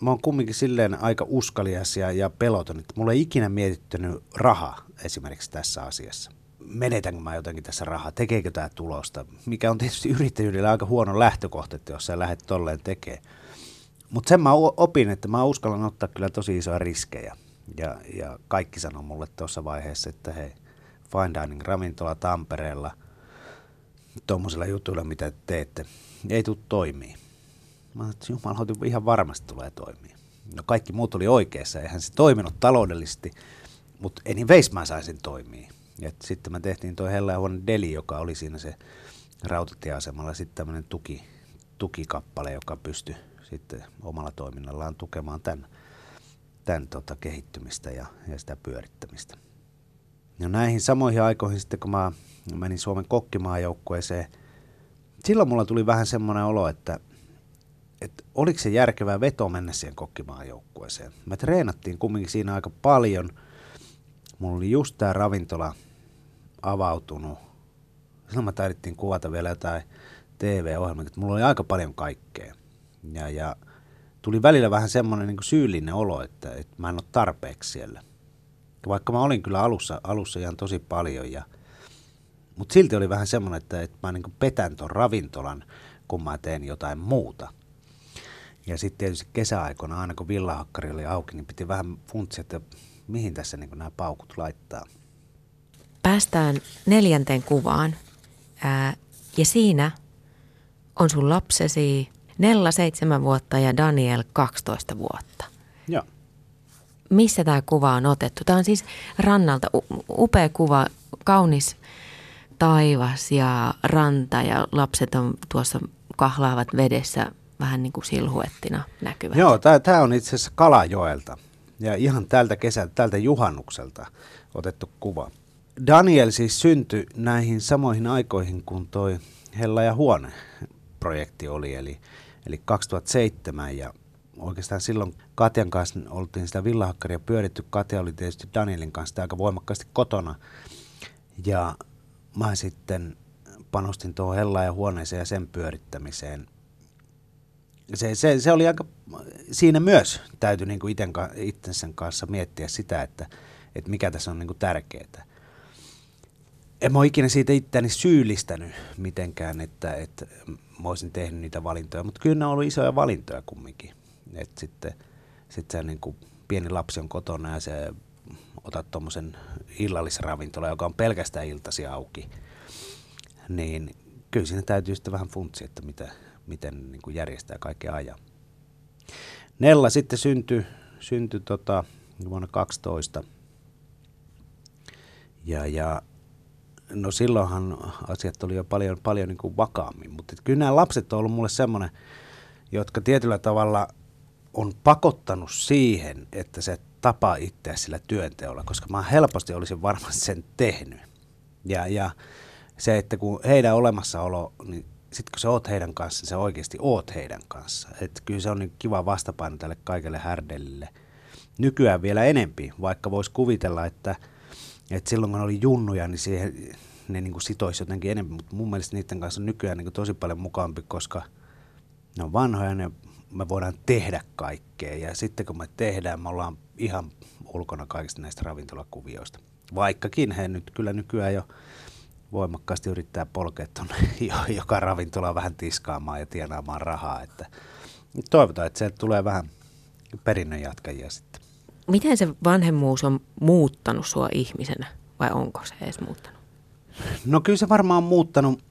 S1: mä oon kumminkin silleen aika uskalias ja, ja peloton, että mulla ei ikinä mietittynyt raha esimerkiksi tässä asiassa. Menetänkö mä jotenkin tässä rahaa, tekeekö tämä tulosta, mikä on tietysti yrittäjyydellä aika huono lähtökohta, että jos sä lähdet tolleen tekemään. Mutta sen mä opin, että mä uskallan ottaa kyllä tosi isoja riskejä. Ja, ja kaikki sanoi mulle tuossa vaiheessa, että hei, fine dining ravintola Tampereella, tuommoisilla jutuilla, mitä teette, ei tule toimii. Mä sanoin, että jumala, ihan varmasti tulee toimia. No kaikki muut oli oikeassa, eihän se toiminut taloudellisesti, mutta anyways mä saisin toimia. Ja sitten mä tehtiin toi Hella Huone Deli, joka oli siinä se rautatieasemalla sitten tämmöinen tuki, tukikappale, joka pystyi sitten omalla toiminnallaan tukemaan tämän, tämän tota kehittymistä ja, ja sitä pyörittämistä. Ja näihin samoihin aikoihin sitten, kun mä menin Suomen kokkimaajoukkueeseen, silloin mulla tuli vähän semmoinen olo, että oliko se järkevää veto mennä siihen kokkimaajoukkueeseen. Me treenattiin kumminkin siinä aika paljon. Mulla oli just tämä ravintola avautunut. Silloin mä taidettiin kuvata vielä jotain TV-ohjelmia, että mulla oli aika paljon kaikkea. Ja, ja tuli välillä vähän semmoinen niin syyllinen olo, että, että mä en ole tarpeeksi siellä. Vaikka mä olin kyllä alussa, alussa ihan tosi paljon, ja, mutta silti oli vähän semmoinen, että, että mä niin petän ton ravintolan, kun mä teen jotain muuta – ja sitten tietysti kesäaikona, aina kun villahakkari oli auki, niin piti vähän funtsia, että mihin tässä niin nämä paukut laittaa.
S2: Päästään neljänteen kuvaan. Ää, ja siinä on sun lapsesi Nella 7 vuotta ja Daniel 12 vuotta.
S1: Joo.
S2: Missä tämä kuva on otettu? Tämä on siis rannalta upea kuva, kaunis taivas ja ranta ja lapset on tuossa kahlaavat vedessä vähän niin kuin silhuettina näkyvät.
S1: Joo, tämä on itse asiassa Kalajoelta ja ihan tältä kesältä, tältä juhannukselta otettu kuva. Daniel siis syntyi näihin samoihin aikoihin kuin toi Hella ja Huone projekti oli, eli, eli 2007 ja oikeastaan silloin Katjan kanssa oltiin sitä villahakkaria pyöritty. Katja oli tietysti Danielin kanssa aika voimakkaasti kotona ja mä sitten panostin tuohon Hella ja huoneeseen ja sen pyörittämiseen – se, se, se oli aika, siinä myös täytyy niin kuin iten, itsensä kanssa miettiä sitä, että, että mikä tässä on niin kuin tärkeää. En mä ole ikinä siitä itseäni syyllistänyt mitenkään, että, että mä olisin tehnyt niitä valintoja, mutta kyllä ne on ollut isoja valintoja kumminkin. Että sitten, sitten se niin kuin pieni lapsi on kotona ja se otat tuommoisen illallisravintola, joka on pelkästään iltasi auki, niin kyllä siinä täytyy sitten vähän funtsia, että mitä, miten niin kuin järjestää kaikkea ajan. Nella sitten syntyi, syntyi tota, vuonna 12. Ja, ja no silloinhan asiat oli jo paljon, paljon niin kuin vakaammin, mutta kyllä nämä lapset on ollut mulle semmoinen, jotka tietyllä tavalla on pakottanut siihen, että se tapaa itseä sillä työnteolla, koska mä helposti olisin varmasti sen tehnyt. Ja, ja se, että kun heidän olemassaolo, niin sitten kun sä oot heidän kanssa, sä oikeasti oot heidän kanssa. Että kyllä se on niin kiva vastapaino tälle kaikelle härdellille. Nykyään vielä enempi, vaikka voisi kuvitella, että, että silloin kun oli junnuja, niin siihen, ne niin kuin sitoisi jotenkin enemmän. Mutta mun mielestä niiden kanssa on nykyään niin kuin tosi paljon mukaampi, koska ne on vanhoja, ne me voidaan tehdä kaikkea. Ja sitten kun me tehdään, me ollaan ihan ulkona kaikista näistä ravintolakuvioista. Vaikkakin he nyt kyllä nykyään jo voimakkaasti yrittää polkea tuonne joka ravintola vähän tiskaamaan ja tienaamaan rahaa. Että toivotaan, että se tulee vähän perinnön jatkajia sitten.
S2: Miten se vanhemmuus on muuttanut sua ihmisenä vai onko se edes muuttanut?
S1: No kyllä se varmaan on muuttanut,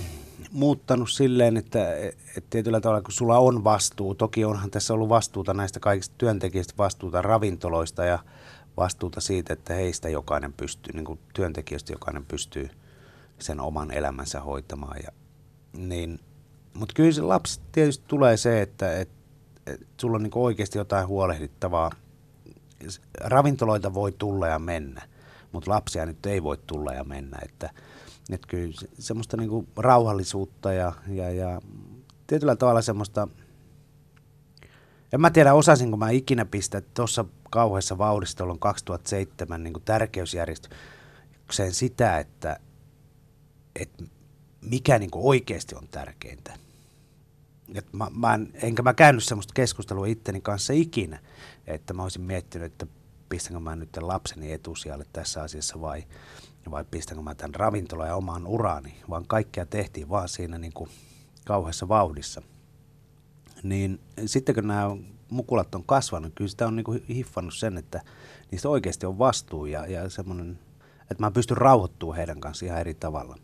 S1: muuttanut silleen, että, että tietyllä tavalla kun sulla on vastuu, toki onhan tässä ollut vastuuta näistä kaikista työntekijöistä, vastuuta ravintoloista ja vastuuta siitä, että heistä jokainen pystyy, niin kuin työntekijöistä jokainen pystyy – sen oman elämänsä hoitamaan. Ja, niin, mutta kyllä se lapsi tietysti tulee se, että et, et sulla on niin oikeasti jotain huolehdittavaa. Ravintoloita voi tulla ja mennä, mutta lapsia nyt ei voi tulla ja mennä. Että, et kyllä se, semmoista niin rauhallisuutta ja, ja, ja tietyllä tavalla semmoista, en mä tiedä osasinko mä ikinä pistää tuossa kauheassa vauhdissa, on 2007 niin tärkeysjärjestykseen sitä, että että mikä niin oikeasti on tärkeintä. Et mä, mä en, enkä mä käynyt semmoista keskustelua itteni kanssa ikinä, että mä olisin miettinyt, että pistänkö mä nyt lapseni etusijalle tässä asiassa vai, vai pistänkö mä tämän ravintola ja omaan uraani, vaan kaikkea tehtiin vaan siinä niin kuin kauheassa vauhdissa. Niin sitten kun nämä mukulat on kasvanut, kyllä sitä on niin kuin hiffannut sen, että niistä oikeasti on vastuu ja, ja semmoinen, että mä pystyn rauhoittumaan heidän kanssaan ihan eri tavalla.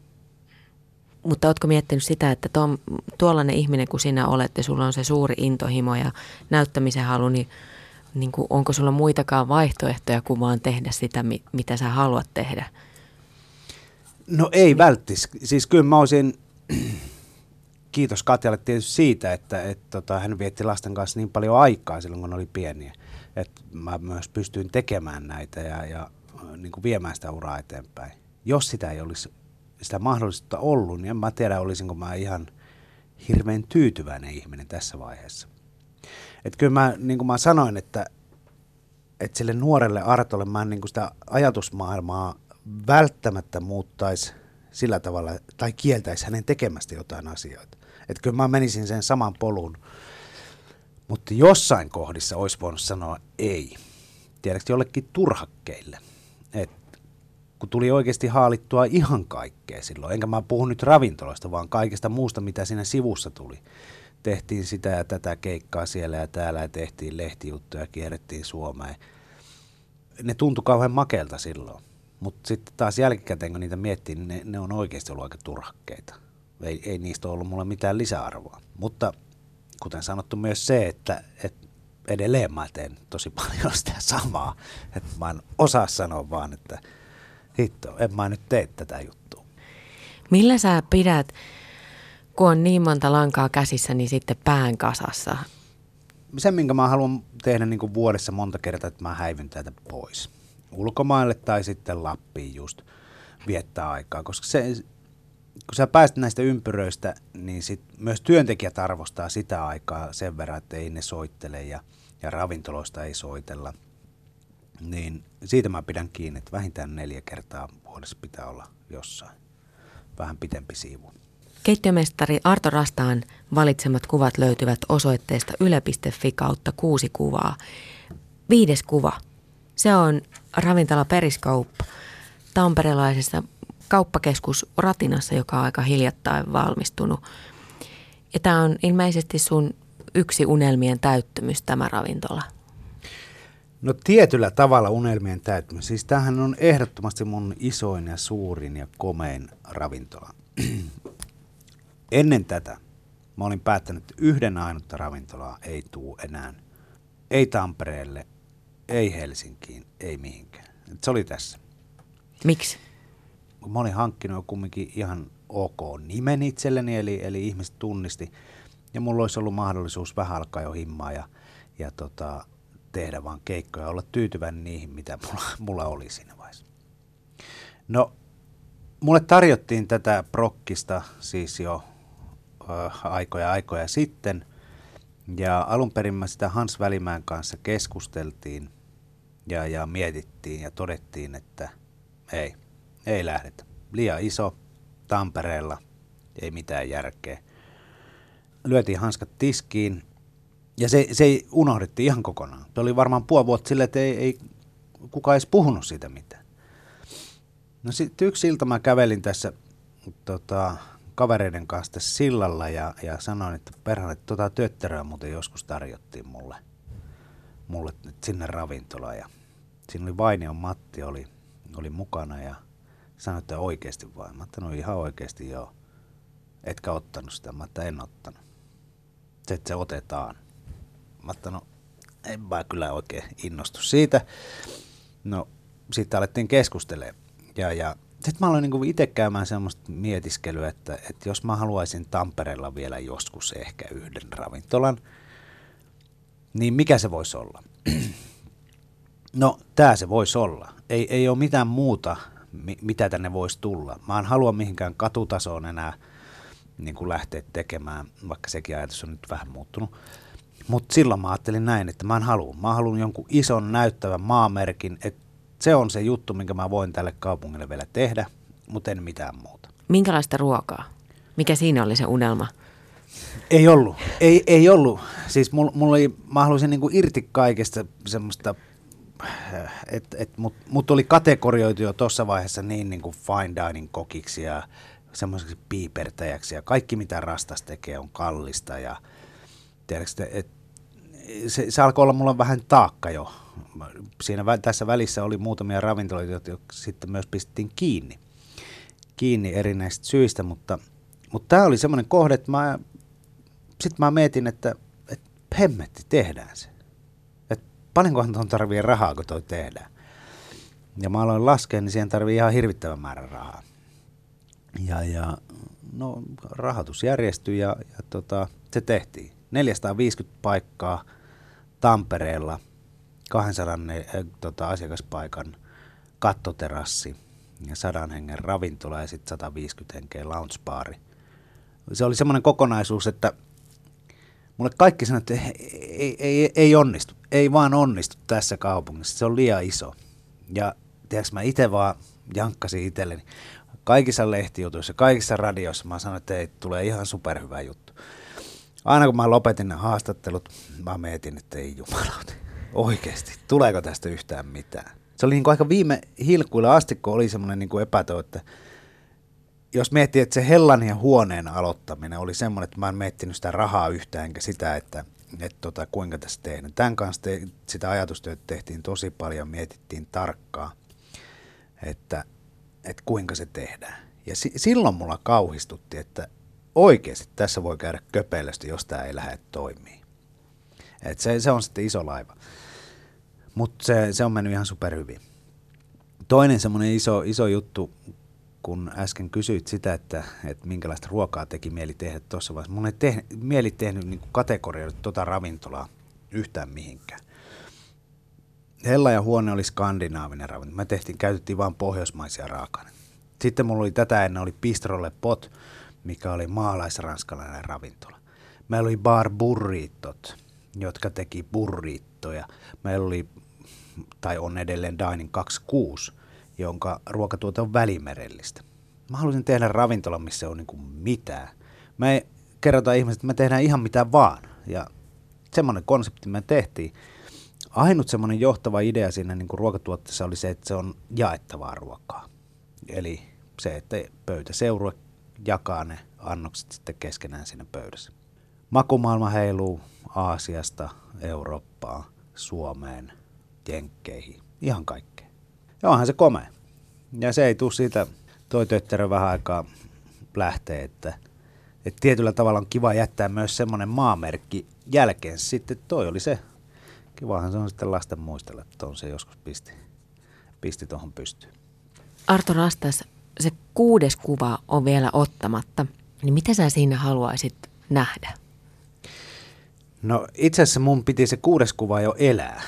S2: Mutta oletko miettinyt sitä, että tuo, tuollainen ihminen kuin sinä olet ja sulla on se suuri intohimo ja näyttämisen halu, niin, niin kuin, onko sulla muitakaan vaihtoehtoja kuin vaan tehdä sitä, mitä sä haluat tehdä?
S1: No ei välttis. Siis kyllä mä olisin, kiitos Katjalle tietysti siitä, että, että tota, hän vietti lasten kanssa niin paljon aikaa silloin, kun oli pieniä. Että mä myös pystyin tekemään näitä ja, ja niin kuin viemään sitä uraa eteenpäin. Jos sitä ei olisi sitä mahdollisuutta ollut, niin en mä tiedä, olisinko mä ihan hirveän tyytyväinen ihminen tässä vaiheessa. Että kyllä mä, niin kuin mä sanoin, että, että sille nuorelle Artolle mä niin kuin sitä ajatusmaailmaa välttämättä muuttaisi sillä tavalla, tai kieltäisi hänen tekemästä jotain asioita. Että kyllä mä menisin sen saman polun, mutta jossain kohdissa olisi voinut sanoa ei. Tiedätkö, jollekin turhakkeille. Että kun tuli oikeasti haalittua ihan kaikkea silloin. Enkä mä puhu nyt ravintoloista, vaan kaikesta muusta, mitä siinä sivussa tuli. Tehtiin sitä ja tätä keikkaa siellä ja täällä ja tehtiin lehtijuttuja, kierrettiin Suomeen. Ne tuntui kauhean makelta silloin. Mutta sitten taas jälkikäteen, kun niitä miettii, niin ne, ne on oikeasti ollut aika turhakkeita. Ei, ei niistä ollut mulla mitään lisäarvoa. Mutta kuten sanottu myös se, että, että edelleen mä teen tosi paljon sitä samaa. Että mä en osaa sanoa vaan, että – hitto, en mä nyt tee tätä juttua.
S2: Millä sä pidät, kun on niin monta lankaa käsissä, niin sitten pään kasassa?
S1: Se, minkä mä haluan tehdä niin kuin vuodessa monta kertaa, että mä häivyn täältä pois. Ulkomaille tai sitten Lappiin just viettää aikaa, koska se, kun sä pääset näistä ympyröistä, niin sit myös työntekijät arvostaa sitä aikaa sen verran, että ei ne soittele ja, ja ravintoloista ei soitella – niin siitä mä pidän kiinni, että vähintään neljä kertaa vuodessa pitää olla jossain. Vähän pitempi siivu.
S2: Keittiömestari Arto Rastaan valitsemat kuvat löytyvät osoitteesta yle.fi kautta kuusi kuvaa. Viides kuva. Se on ravintola Periscope tamperelaisessa kauppakeskus Ratinassa, joka on aika hiljattain valmistunut. Ja tämä on ilmeisesti sun yksi unelmien täyttymys, tämä ravintola.
S1: No tietyllä tavalla unelmien täyttymys. Siis tämähän on ehdottomasti mun isoin ja suurin ja komein ravintola. Ennen tätä mä olin päättänyt, että yhden ainutta ravintolaa ei tuu enää. Ei Tampereelle, ei Helsinkiin, ei mihinkään. Et se oli tässä.
S2: Miksi?
S1: Mä olin hankkinut jo kumminkin ihan ok nimen itselleni, eli, eli ihmiset tunnisti. Ja mulla olisi ollut mahdollisuus vähän alkaa jo himmaa ja, ja tota, tehdä vaan keikkoja, olla tyytyväinen niihin, mitä mulla, mulla oli siinä vaiheessa. No, mulle tarjottiin tätä prokkista siis jo äh, aikoja aikoja sitten, ja alun perin mä sitä Hans Välimäen kanssa keskusteltiin ja, ja mietittiin ja todettiin, että ei, ei lähdetä. Liian iso Tampereella, ei mitään järkeä. Lyötiin hanskat tiskiin ja se, se unohdettiin ihan kokonaan. Se oli varmaan puoli vuotta silleen, että ei, ei kukaan edes puhunut siitä mitään. No sitten yksi ilta mä kävelin tässä tota, kavereiden kanssa tässä sillalla ja, ja sanoin, että perhana, että tota työtteröä muuten joskus tarjottiin mulle, mulle sinne ravintolaan. Ja siinä oli Vainion Matti oli, oli mukana ja sanoi, että oikeasti vain. Mä no ihan oikeasti joo. Etkä ottanut sitä? Mä että en ottanut. Se, että se otetaan. Mä että no en mä kyllä oikein innostu siitä. No sitten alettiin keskustelemaan. Ja, ja sitten mä aloin niin itse käymään semmoista mietiskelyä, että, että jos mä haluaisin Tampereella vielä joskus ehkä yhden ravintolan, niin mikä se voisi olla? No, tämä se voisi olla. Ei, ei ole mitään muuta, mitä tänne voisi tulla. Mä en halua mihinkään katutasoon enää niin kuin lähteä tekemään, vaikka sekin ajatus on nyt vähän muuttunut. Mutta silloin mä ajattelin näin, että mä en halua. Mä haluan jonkun ison näyttävän maamerkin, että se on se juttu, minkä mä voin tälle kaupungille vielä tehdä, mutta en mitään muuta.
S2: Minkälaista ruokaa? Mikä siinä oli se unelma?
S1: Ei ollut. Ei, ei ollut. Siis mulla, mulla oli, mä haluaisin niinku irti kaikesta semmoista, että et mut, mut oli kategorioitu jo tuossa vaiheessa niin niinku fine dining kokiksi ja semmoiseksi piipertäjäksi ja kaikki mitä rastas tekee on kallista ja tiedätkö, et, se, se alkoi olla mulla vähän taakka jo siinä tässä välissä oli muutamia ravintoloita, jotka sitten myös pistettiin kiinni, kiinni erinäisistä syistä, mutta, mutta tämä oli semmoinen kohde, että mä, sitten mä mietin, että, että hemmetti, tehdään se. Että paljonkohan tuon tarvii rahaa, kun toi tehdään. Ja mä aloin laskea, niin siihen tarvii ihan hirvittävän määrän rahaa. Ja, ja no, rahoitus järjestyi ja, ja tota, se tehtiin. 450 paikkaa Tampereella – 200 eh, tota, asiakaspaikan kattoterassi ja 100 hengen ravintola ja sitten 150 henkeä loungebaari. Se oli semmoinen kokonaisuus, että mulle kaikki sanoi, että ei, ei, ei onnistu, ei vaan onnistu tässä kaupungissa, se on liian iso. Ja tiedätkö, mä itse vaan jankkasin itselleni kaikissa lehtijutuissa, kaikissa radioissa, mä sanoin, että ei, tulee ihan superhyvä juttu. Aina kun mä lopetin ne haastattelut, mä mietin, että ei jumalauti Oikeasti. Tuleeko tästä yhtään mitään? Se oli niin kuin aika viime hilkuilla asti, kun oli semmoinen niin kuin epäto, että jos miettii, että se hellan ja huoneen aloittaminen oli semmoinen, että mä en miettinyt sitä rahaa yhtään, enkä sitä, että, että tota, kuinka tässä tehdään. Tämän kanssa te, sitä ajatustyötä tehtiin tosi paljon, mietittiin tarkkaa, että, että kuinka se tehdään. Ja si, silloin mulla kauhistutti, että oikeasti tässä voi käydä köpelösti, jos tämä ei lähde toimii. Et se, se on sitten iso laiva. Mutta se, se on mennyt ihan superhyvin. Toinen semmoinen iso, iso juttu, kun äsken kysyit sitä, että, että minkälaista ruokaa teki mieli tehdä tuossa vaiheessa. Mun ei tehnyt, mieli tehnyt niin kategorioida tuota ravintolaa yhtään mihinkään. Hella ja huone oli skandinaavinen ravintola. Me tehtiin, käytettiin vain pohjoismaisia raaka Sitten mulla oli tätä ennen oli Pistrolle Pot, mikä oli maalaisranskalainen ravintola. Meillä oli Bar Burritot, jotka teki burrittoja. Meillä oli tai on edelleen Dining 26, jonka ruokatuote on välimerellistä. Mä haluaisin tehdä ravintola, missä on niin mitään. Me kerrotaan ihmiset, että me tehdään ihan mitä vaan. Ja semmoinen konsepti me tehtiin. Ainut semmoinen johtava idea siinä niin ruokatuotteessa oli se, että se on jaettavaa ruokaa. Eli se, että pöytäseurue jakaa ne annokset sitten keskenään siinä pöydässä. Makumaailma heiluu Aasiasta Eurooppaan, Suomeen – jenkkeihin, ihan kaikkea. Ja onhan se komea. Ja se ei tule siitä, toi tötterö vähän aikaa lähtee, että, että tietyllä tavalla on kiva jättää myös semmoinen maamerkki jälkeen. Sitten toi oli se. Kivahan se on sitten lasten muistella, että on se joskus pisti, pisti tuohon pystyyn.
S2: Arto Rastas, se kuudes kuva on vielä ottamatta. Niin mitä sä siinä haluaisit nähdä?
S1: No itse asiassa mun piti se kuudes kuva jo elää.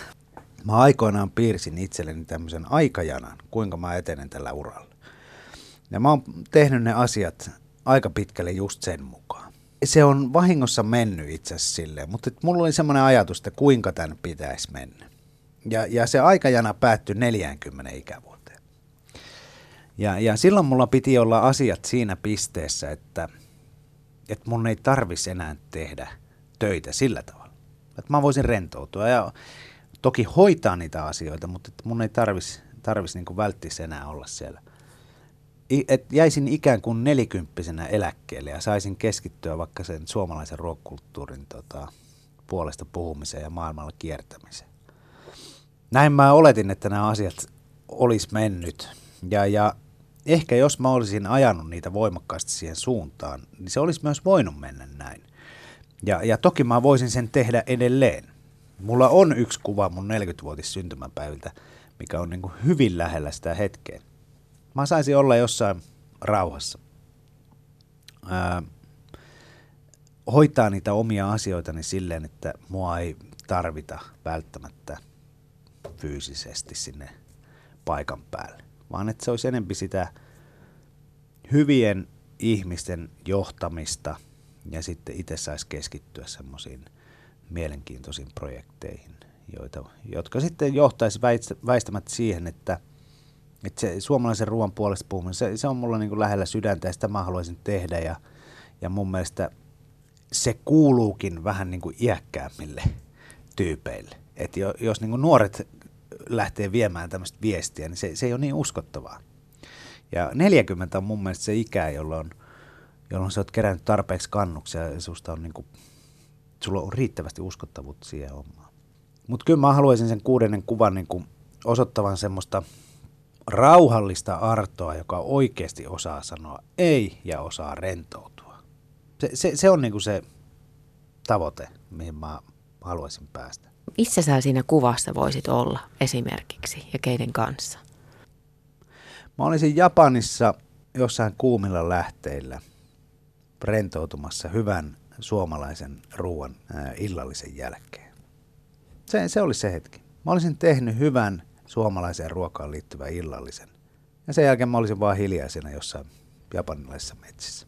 S1: Mä aikoinaan piirsin itselleni tämmöisen aikajanan, kuinka mä etenen tällä uralla. Ja mä oon tehnyt ne asiat aika pitkälle just sen mukaan. Se on vahingossa mennyt itse asiassa silleen, mutta mulla oli semmoinen ajatus, että kuinka tämän pitäisi mennä. Ja, ja se aikajana päättyi 40 ikävuoteen. Ja, ja silloin mulla piti olla asiat siinä pisteessä, että, että mun ei tarvisi enää tehdä töitä sillä tavalla. Että mä voisin rentoutua ja toki hoitaa niitä asioita, mutta että mun ei tarvisi tarvis niin välttis enää olla siellä – et jäisin ikään kuin nelikymppisenä eläkkeelle ja saisin keskittyä vaikka sen suomalaisen ruokakulttuurin tota, puolesta puhumiseen ja maailmalla kiertämiseen. Näin mä oletin, että nämä asiat olisi mennyt. Ja, ja ehkä jos mä olisin ajanut niitä voimakkaasti siihen suuntaan, niin se olisi myös voinut mennä näin. Ja, ja toki mä voisin sen tehdä edelleen. Mulla on yksi kuva mun 40-vuotis syntymäpäiviltä, mikä on niin kuin hyvin lähellä sitä hetkeä. Mä saisin olla jossain rauhassa. Ää, hoitaa niitä omia asioitani silleen, että mua ei tarvita välttämättä fyysisesti sinne paikan päälle, vaan että se olisi enempi sitä hyvien ihmisten johtamista ja sitten itse saisi keskittyä semmoisiin mielenkiintoisiin projekteihin, joita, jotka sitten johtaisi väistämättä siihen, että – että se suomalaisen ruoan puolesta puhuminen, se, se on mulla niin kuin lähellä sydäntä ja sitä mä haluaisin tehdä ja, ja mun mielestä se kuuluukin vähän niin kuin iäkkäämmille tyypeille. Että jos niin kuin nuoret lähtee viemään tämmöistä viestiä, niin se, se ei ole niin uskottavaa. Ja 40 on mun mielestä se ikä, jolloin, jolloin sä oot kerännyt tarpeeksi kannuksia ja susta on niin kuin, sulla on riittävästi uskottavuutta siihen hommaan. Mutta kyllä mä haluaisin sen kuudennen kuvan niin kuin osoittavan semmoista – rauhallista Artoa, joka oikeasti osaa sanoa ei ja osaa rentoutua. Se, se, se on niinku se tavoite, mihin mä haluaisin päästä.
S2: Missä sä siinä kuvassa voisit olla esimerkiksi ja keiden kanssa?
S1: Mä olisin Japanissa jossain kuumilla lähteillä rentoutumassa hyvän suomalaisen ruoan illallisen jälkeen. Se, se oli se hetki. Mä olisin tehnyt hyvän suomalaiseen ruokaan liittyvän illallisen. Ja sen jälkeen mä olisin vaan hiljaisena jossain japanilaisessa metsissä.